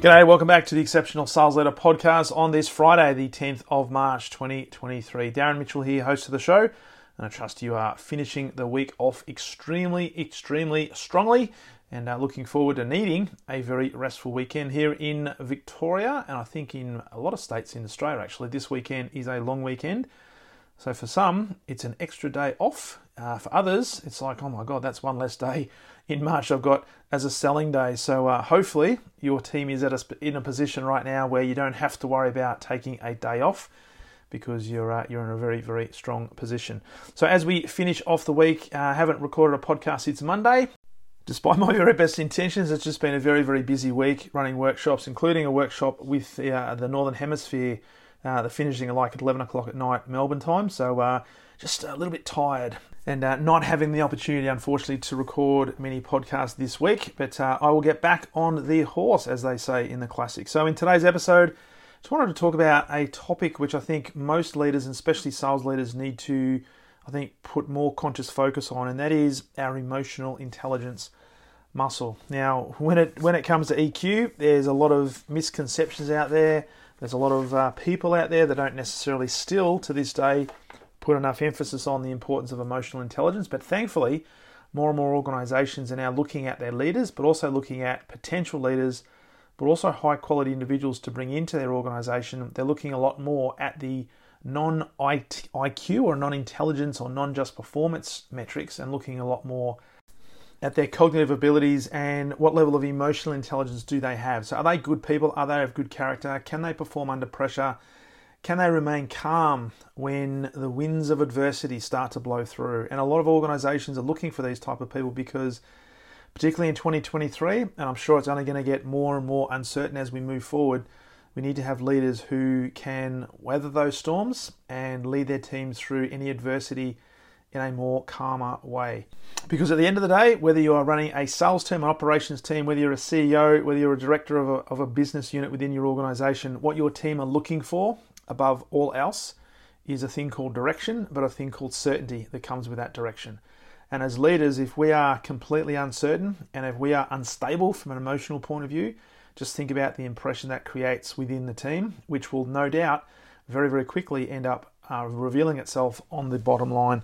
G'day, welcome back to the Exceptional Sales Leader podcast on this Friday, the 10th of March 2023. Darren Mitchell here, host of the show, and I trust you are finishing the week off extremely, extremely strongly and uh, looking forward to needing a very restful weekend here in Victoria, and I think in a lot of states in Australia actually. This weekend is a long weekend. So for some, it's an extra day off. Uh, for others, it's like, oh my God, that's one less day in March I've got as a selling day. So uh, hopefully your team is at a, in a position right now where you don't have to worry about taking a day off because you're uh, you're in a very very strong position. So as we finish off the week, I uh, haven't recorded a podcast since Monday. Despite my very best intentions, it's just been a very very busy week running workshops, including a workshop with uh, the Northern Hemisphere. Uh, the finishing like at 11 o'clock at night Melbourne time. So uh, just a little bit tired and uh, not having the opportunity, unfortunately, to record many podcasts this week. But uh, I will get back on the horse, as they say in the classic. So, in today's episode, I just wanted to talk about a topic which I think most leaders, and especially sales leaders, need to, I think, put more conscious focus on, and that is our emotional intelligence muscle. Now, when it when it comes to EQ, there's a lot of misconceptions out there. There's a lot of uh, people out there that don't necessarily still to this day put enough emphasis on the importance of emotional intelligence, but thankfully, more and more organizations are now looking at their leaders, but also looking at potential leaders, but also high quality individuals to bring into their organization. They're looking a lot more at the non IQ or non intelligence or non just performance metrics and looking a lot more at their cognitive abilities and what level of emotional intelligence do they have. So, are they good people? Are they of good character? Can they perform under pressure? Can they remain calm when the winds of adversity start to blow through? And a lot of organizations are looking for these type of people because particularly in 2023, and I'm sure it's only going to get more and more uncertain as we move forward, we need to have leaders who can weather those storms and lead their teams through any adversity in a more calmer way. Because at the end of the day, whether you are running a sales team, an operations team, whether you're a CEO, whether you're a director of a, of a business unit within your organization, what your team are looking for above all else is a thing called direction, but a thing called certainty that comes with that direction. And as leaders, if we are completely uncertain and if we are unstable from an emotional point of view, just think about the impression that creates within the team, which will no doubt very, very quickly end up uh, revealing itself on the bottom line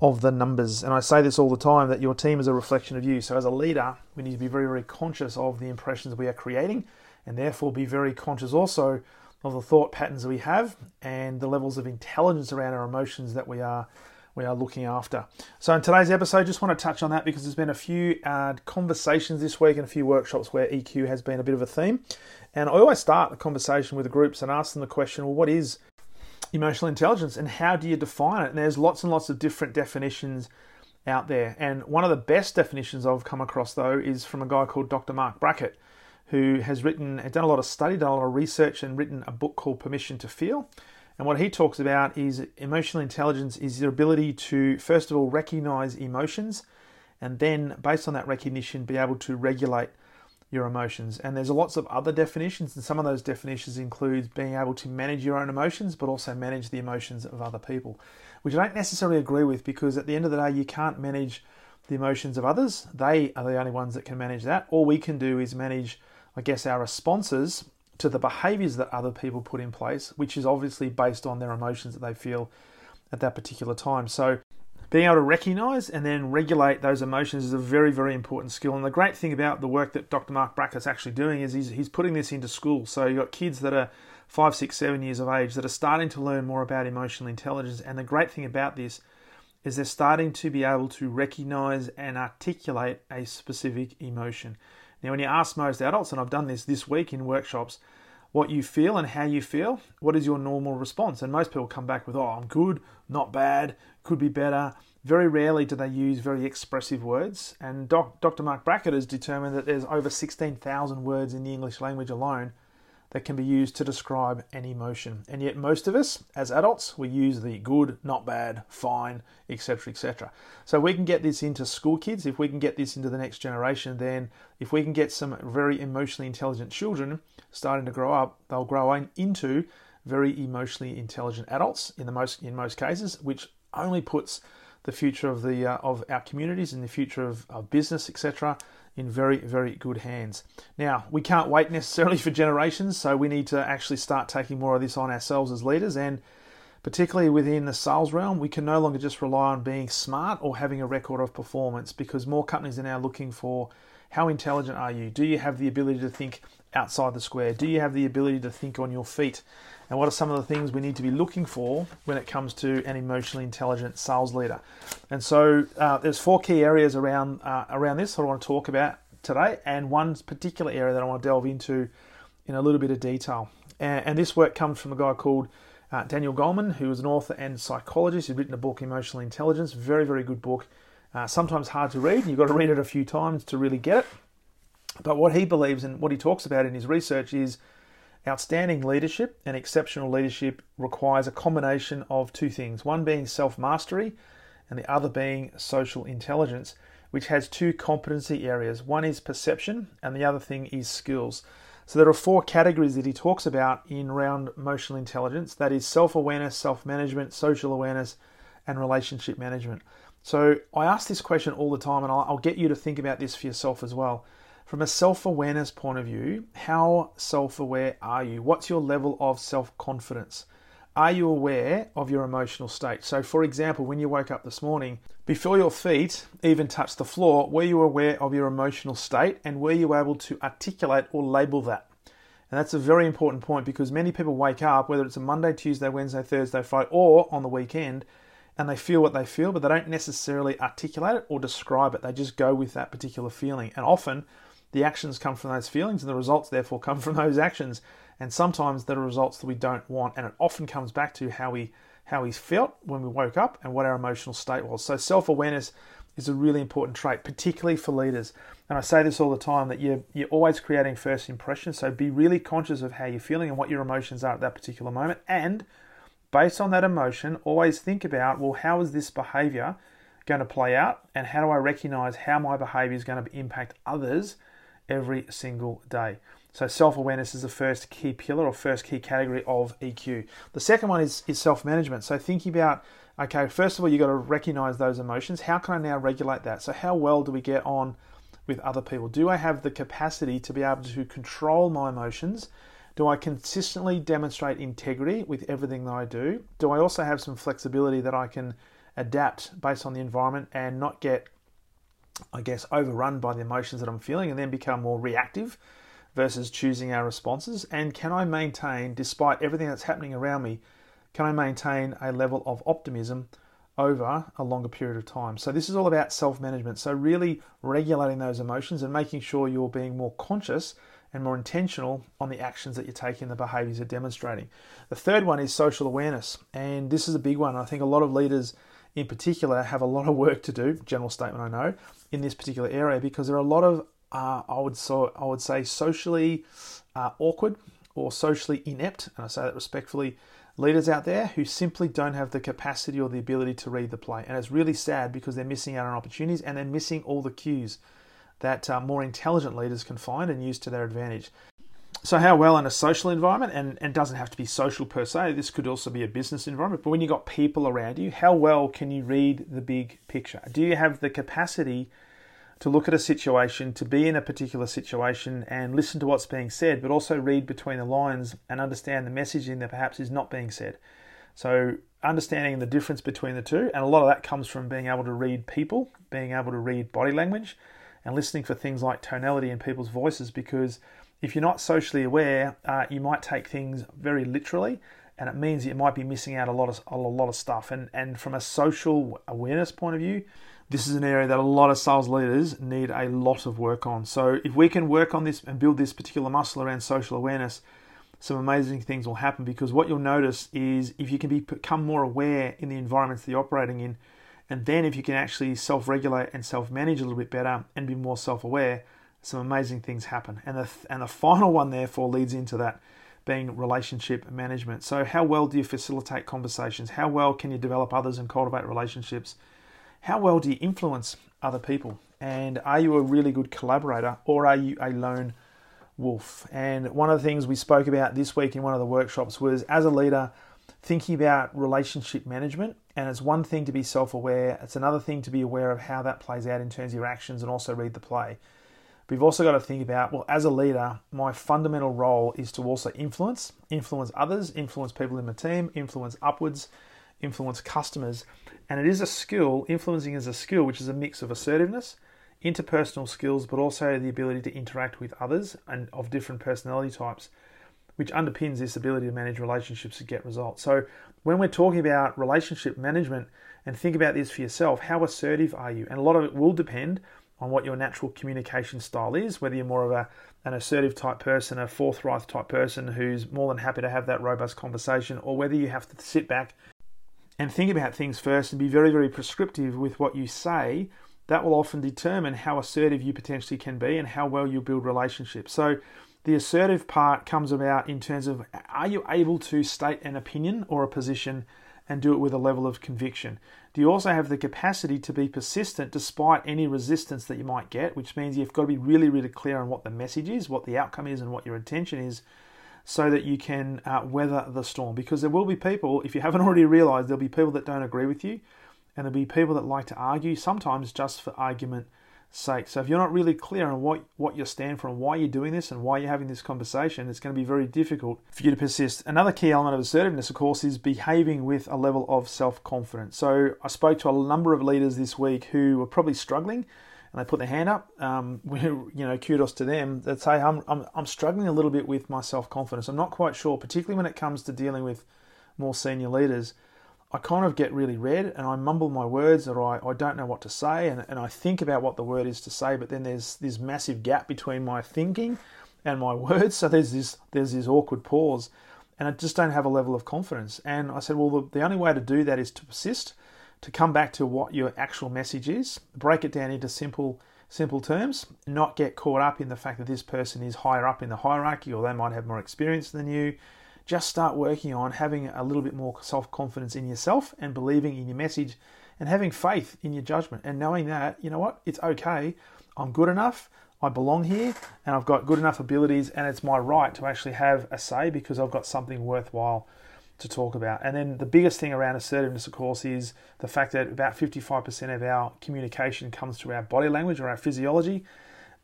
of the numbers. And I say this all the time that your team is a reflection of you. So, as a leader, we need to be very, very conscious of the impressions we are creating and therefore be very conscious also of the thought patterns we have and the levels of intelligence around our emotions that we are we are looking after. So in today's episode, just want to touch on that because there's been a few uh, conversations this week and a few workshops where EQ has been a bit of a theme. And I always start the conversation with the groups and ask them the question, well, what is emotional intelligence and how do you define it? And there's lots and lots of different definitions out there. And one of the best definitions I've come across though is from a guy called Dr. Marc Brackett who has written, done a lot of study, done a lot of research, and written a book called Permission to Feel. And what he talks about is emotional intelligence is your ability to, first of all, recognize emotions, and then, based on that recognition, be able to regulate your emotions. And there's lots of other definitions, and some of those definitions include being able to manage your own emotions, but also manage the emotions of other people, which I don't necessarily agree with because at the end of the day, you can't manage the emotions of others. They are the only ones that can manage that. All we can do is manage I guess, our responses to the behaviors that other people put in place, which is obviously based on their emotions that they feel at that particular time. So, being able to recognize and then regulate those emotions is a very, very important skill. And the great thing about the work that Dr. Marc Brackett's actually doing is he's, he's putting this into school. So, you've got kids that are five, six, seven years of age that are starting to learn more about emotional intelligence. And the great thing about this is they're starting to be able to recognize and articulate a specific emotion. Now, when you ask most adults, and I've done this this week in workshops, what you feel and how you feel, what is your normal response? And most people come back with, oh, I'm good, not bad, could be better. Very rarely do they use very expressive words. And doc, Dr. Marc Brackett has determined that there's over 16,000 words in the English language alone that can be used to describe an emotion. And yet, most of us, as adults, we use the good, not bad, fine, etc., etc. So, we can get this into school kids. If we can get this into the next generation, then if we can get some very emotionally intelligent children starting to grow up, they'll grow into very emotionally intelligent adults in the most in most cases, which only puts the future of the uh, of our communities and the future of, of business, etc., in very, very good hands. Now, we can't wait necessarily for generations, so we need to actually start taking more of this on ourselves as leaders. And particularly within the sales realm, we can no longer just rely on being smart or having a record of performance because more companies are now looking for how intelligent are you? Do you have the ability to think outside the square? Do you have the ability to think on your feet? And what are some of the things we need to be looking for when it comes to an emotionally intelligent sales leader? And so uh, there's four key areas around uh, around this that I want to talk about today, and one particular area that I want to delve into in a little bit of detail. And, and this work comes from a guy called uh, Daniel Goleman, who is an author and psychologist. He's written a book, Emotional Intelligence, very very good book. Uh, sometimes hard to read. You've got to read it a few times to really get it. But what he believes and what he talks about in his research is outstanding leadership and exceptional leadership requires a combination of two things one being self mastery and the other being social intelligence, which has two competency areas. One is perception, and the other thing is skills. So there are four categories that he talks about in round emotional intelligence that is self awareness, self management, social awareness, and relationship management. So I ask this question all the time, and I'll, I'll get you to think about this for yourself as well. From a self awareness point of view, how self aware are you? What's your level of self confidence? Are you aware of your emotional state? So, for example, when you woke up this morning, before your feet even touched the floor, were you aware of your emotional state and were you able to articulate or label that? And that's a very important point because many people wake up, whether it's a Monday, Tuesday, Wednesday, Thursday, Friday, or on the weekend, and they feel what they feel, but they don't necessarily articulate it or describe it. They just go with that particular feeling. And often, the actions come from those feelings, and the results therefore come from those actions. And sometimes they're results that we don't want, and it often comes back to how we how we felt when we woke up and what our emotional state was. So self awareness is a really important trait, particularly for leaders. And I say this all the time that you're you're always creating first impressions. So be really conscious of how you're feeling and what your emotions are at that particular moment. And based on that emotion, always think about, well, how is this behavior going to play out? And how do I recognize how my behavior is going to impact others every single day. So self awareness is the first key pillar or first key category of EQ. The second one is, is self management. So thinking about, okay, first of all, you've got to recognize those emotions. How can I now regulate that? So, how well do we get on with other people? Do I have the capacity to be able to control my emotions? Do I consistently demonstrate integrity with everything that I do? Do I also have some flexibility that I can adapt based on the environment and not get I guess, overrun by the emotions that I'm feeling and then become more reactive versus choosing our responses? And can I maintain, despite everything that's happening around me, can I maintain a level of optimism over a longer period of time? So, this is all about self management. So, really regulating those emotions and making sure you're being more conscious and more intentional on the actions that you're taking, the behaviors you're demonstrating. The third one is social awareness. And this is a big one. I think a lot of leaders in particular have a lot of work to do, general statement I know, in this particular area because there are a lot of, uh, I, would so, I would say, socially uh, awkward or socially inept, and I say that respectfully, leaders out there who simply don't have the capacity or the ability to read the play. And it's really sad because they're missing out on opportunities and they're missing all the cues that uh, more intelligent leaders can find and use to their advantage. So, how well in a social environment, and, and doesn't have to be social per se, this could also be a business environment, but when you've got people around you, how well can you read the big picture? Do you have the capacity to look at a situation, to be in a particular situation and listen to what's being said, but also read between the lines and understand the messaging that perhaps is not being said? So, understanding the difference between the two, and a lot of that comes from being able to read people, being able to read body language, and listening for things like tonality in people's voices because if you're not socially aware, uh, you might take things very literally, and it means you might be missing out a lot of a lot of stuff. And and from a social awareness point of view, this is an area that a lot of sales leaders need a lot of work on. So if we can work on this and build this particular muscle around social awareness, some amazing things will happen because what you'll notice is if you can be, become more aware in the environments that you're operating in, and then if you can actually self-regulate and self-manage a little bit better and be more self-aware, some amazing things happen. And the, and the final one, therefore, leads into that being relationship management. So, how well do you facilitate conversations? How well can you develop others and cultivate relationships? How well do you influence other people? And are you a really good collaborator or are you a lone wolf? And one of the things we spoke about this week in one of the workshops was as a leader, thinking about relationship management. And it's one thing to be self aware, it's another thing to be aware of how that plays out in terms of your actions and also read the play. We've also got to think about well, as a leader, my fundamental role is to also influence, influence others, influence people in my team, influence upwards, influence customers. And it is a skill, influencing is a skill which is a mix of assertiveness, interpersonal skills, but also the ability to interact with others and of different personality types, which underpins this ability to manage relationships to get results. So when we're talking about relationship management and think about this for yourself, how assertive are you? And a lot of it will depend on what your natural communication style is, whether you're more of a, an assertive type person, a forthright type person who's more than happy to have that robust conversation, or whether you have to sit back and think about things first and be very, very prescriptive with what you say. That will often determine how assertive you potentially can be and how well you build relationships. So, the assertive part comes about in terms of are you able to state an opinion or a position and do it with a level of conviction? Do you also have the capacity to be persistent despite any resistance that you might get, which means you've got to be really, really clear on what the message is, what the outcome is, and what your intention is so that you can uh, weather the storm? Because there will be people, if you haven't already realized, there'll be people that don't agree with you, and there'll be people that like to argue, sometimes just for argument sake. So if you're not really clear on what, what you stand for and why you're doing this and why you're having this conversation, it's going to be very difficult for you to persist. Another key element of assertiveness, of course, is behaving with a level of self-confidence. So I spoke to a number of leaders this week who were probably struggling and they put their hand up. Um, we, you know, kudos to them. That say, I'm, I'm, I'm struggling a little bit with my self-confidence. I'm not quite sure, particularly when it comes to dealing with more senior leaders. I kind of get really red and I mumble my words or I, I don't know what to say and, and I think about what the word is to say, but then there's this massive gap between my thinking and my words. So there's this there's this awkward pause and I just don't have a level of confidence. And I said, well, the, the only way to do that is to persist, to come back to what your actual message is, break it down into simple simple terms, not get caught up in the fact that this person is higher up in the hierarchy or they might have more experience than you just start working on having a little bit more self confidence in yourself and believing in your message and having faith in your judgment and knowing that, you know what, it's okay. I'm good enough. I belong here and I've got good enough abilities and it's my right to actually have a say because I've got something worthwhile to talk about. And then the biggest thing around assertiveness, of course, is the fact that about 55% of our communication comes through our body language or our physiology.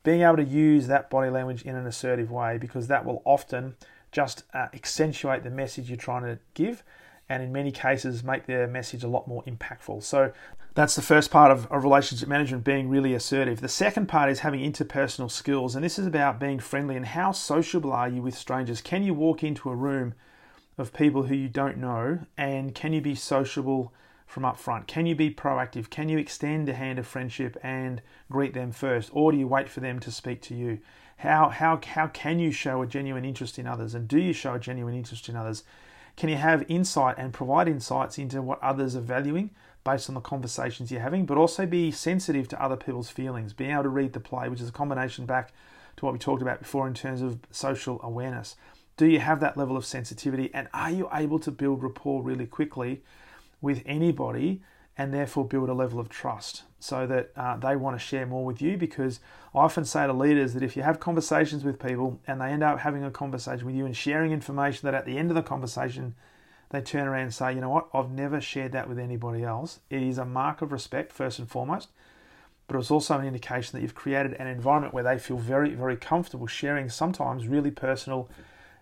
Being able to use that body language in an assertive way because that will often just uh, accentuate the message you're trying to give, and in many cases, make their message a lot more impactful. So, that's the first part of, of relationship management being really assertive. The second part is having interpersonal skills, and this is about being friendly and how sociable are you with strangers? Can you walk into a room of people who you don't know, and can you be sociable? From up front? Can you be proactive? Can you extend a hand of friendship and greet them first? Or do you wait for them to speak to you? How, how, how can you show a genuine interest in others? And do you show a genuine interest in others? Can you have insight and provide insights into what others are valuing based on the conversations you're having, but also be sensitive to other people's feelings, being able to read the play, which is a combination back to what we talked about before in terms of social awareness. Do you have that level of sensitivity and are you able to build rapport really quickly with anybody and therefore build a level of trust so that uh, they want to share more with you. Because I often say to leaders that if you have conversations with people and they end up having a conversation with you and sharing information that at the end of the conversation they turn around and say, you know what, I've never shared that with anybody else. It is a mark of respect, first and foremost, but it's also an indication that you've created an environment where they feel very, very comfortable sharing sometimes really personal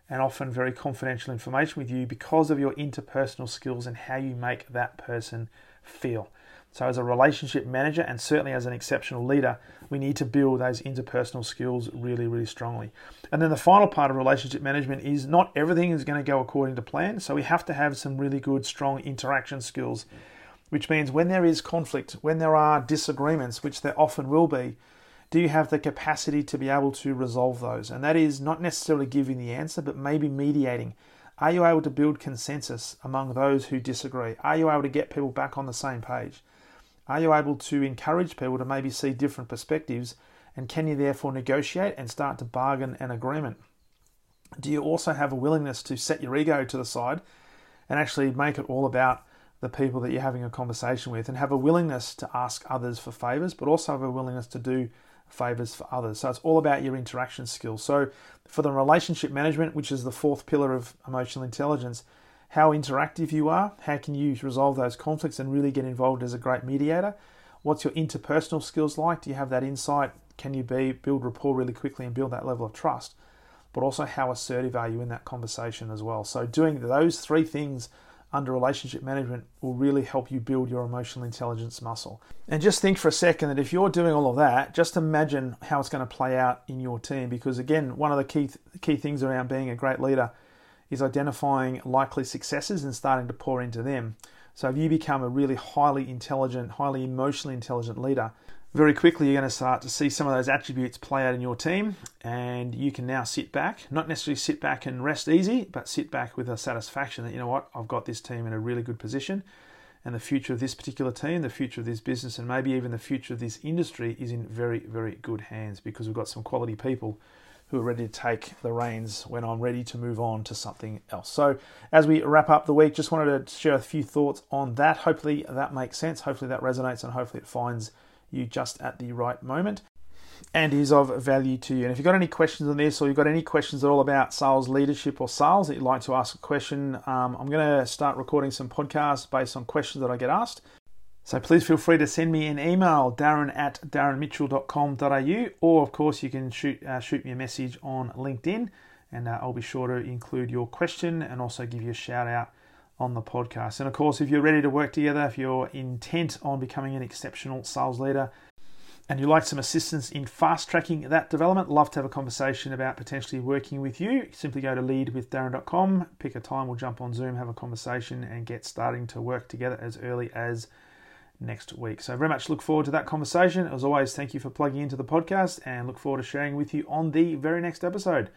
and often very confidential information with you because of your interpersonal skills and how you make that person feel. So, as a relationship manager and certainly as an exceptional leader, we need to build those interpersonal skills really, really strongly. And then the final part of relationship management is not everything is going to go according to plan. So, we have to have some really good, strong interaction skills, which means when there is conflict, when there are disagreements, which there often will be, do you have the capacity to be able to resolve those? And that is not necessarily giving the answer, but maybe mediating. Are you able to build consensus among those who disagree? Are you able to get people back on the same page? Are you able to encourage people to maybe see different perspectives? And can you therefore negotiate and start to bargain an agreement? Do you also have a willingness to set your ego to the side and actually make it all about the people that you're having a conversation with and have a willingness to ask others for favors, but also have a willingness to do favors for others. So it's all about your interaction skills. So for the relationship management, which is the fourth pillar of emotional intelligence, how interactive you are, how can you resolve those conflicts and really get involved as a great mediator? What's your interpersonal skills like? Do you have that insight? Can you be build rapport really quickly and build that level of trust? But also how assertive are you in that conversation as well? So doing those three things under relationship management will really help you build your emotional intelligence muscle. And just think for a second that if you're doing all of that, just imagine how it's going to play out in your team. Because again, one of the key key things around being a great leader is identifying likely successes and starting to pour into them. So if you become a really highly intelligent, highly emotionally intelligent leader, very quickly you're going to start to see some of those attributes play out in your team and you can now sit back not necessarily sit back and rest easy but sit back with a satisfaction that you know what i've got this team in a really good position and the future of this particular team the future of this business and maybe even the future of this industry is in very very good hands because we've got some quality people who are ready to take the reins when I'm ready to move on to something else. So, as we wrap up the week, just wanted to share a few thoughts on that. Hopefully, that makes sense. Hopefully, that resonates, and hopefully, it finds you just at the right moment and is of value to you. And if you've got any questions on this or you've got any questions at all about sales leadership or sales that you'd like to ask a question, um, I'm going to start recording some podcasts based on questions that I get asked. So please feel free to send me an email, darren at darrenmitchell.com.au, or of course you can shoot, uh, shoot me a message on LinkedIn and uh, I'll be sure to include your question and also give you a shout out on the podcast. And of course, if you're ready to work together, if you're intent on becoming an exceptional sales leader, and you like some assistance in fast tracking that development, love to have a conversation about potentially working with you. Simply go to leadwithdarren.com, pick a time, we'll jump on Zoom, have a conversation, and get starting to work together as early as next week. So, very much look forward to that conversation. As always, thank you for plugging into the podcast and look forward to sharing with you on the very next episode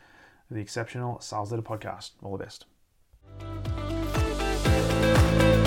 of the Exceptional Sales Leader Podcast. All the best.